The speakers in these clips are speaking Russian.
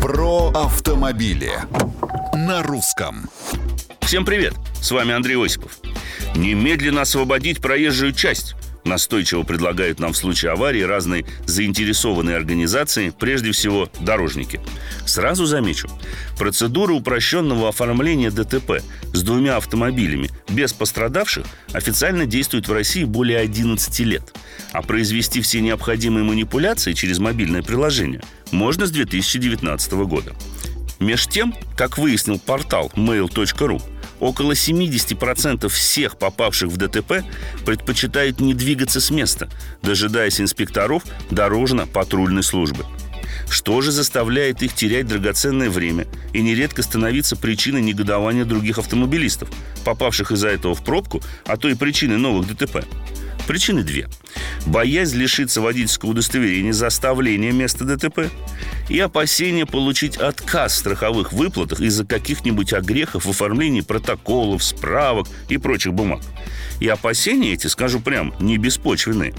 Про автомобили на русском. Всем привет! С вами Андрей Осипов. Немедленно освободить проезжую часть настойчиво предлагают нам в случае аварии разные заинтересованные организации, прежде всего дорожники. Сразу замечу, процедура упрощенного оформления ДТП с двумя автомобилями без пострадавших официально действует в России более 11 лет. А произвести все необходимые манипуляции через мобильное приложение можно с 2019 года. Меж тем, как выяснил портал mail.ru, около 70% всех попавших в ДТП предпочитают не двигаться с места, дожидаясь инспекторов дорожно-патрульной службы. Что же заставляет их терять драгоценное время и нередко становиться причиной негодования других автомобилистов, попавших из-за этого в пробку, а то и причиной новых ДТП? Причины две. Боязнь лишиться водительского удостоверения за оставление места ДТП и опасение получить отказ в страховых выплатах из-за каких-нибудь огрехов в оформлении протоколов, справок и прочих бумаг. И опасения эти, скажу прямо, не беспочвенные.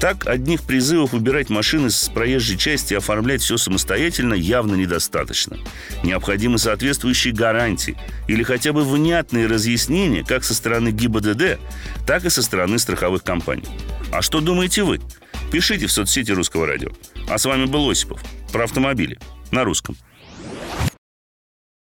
Так, одних призывов убирать машины с проезжей части и оформлять все самостоятельно явно недостаточно. Необходимы соответствующие гарантии или хотя бы внятные разъяснения как со стороны ГИБДД, так и со стороны страховых компаний. А что думаете вы? Пишите в соцсети Русского радио. А с вами был Осипов про автомобили на русском.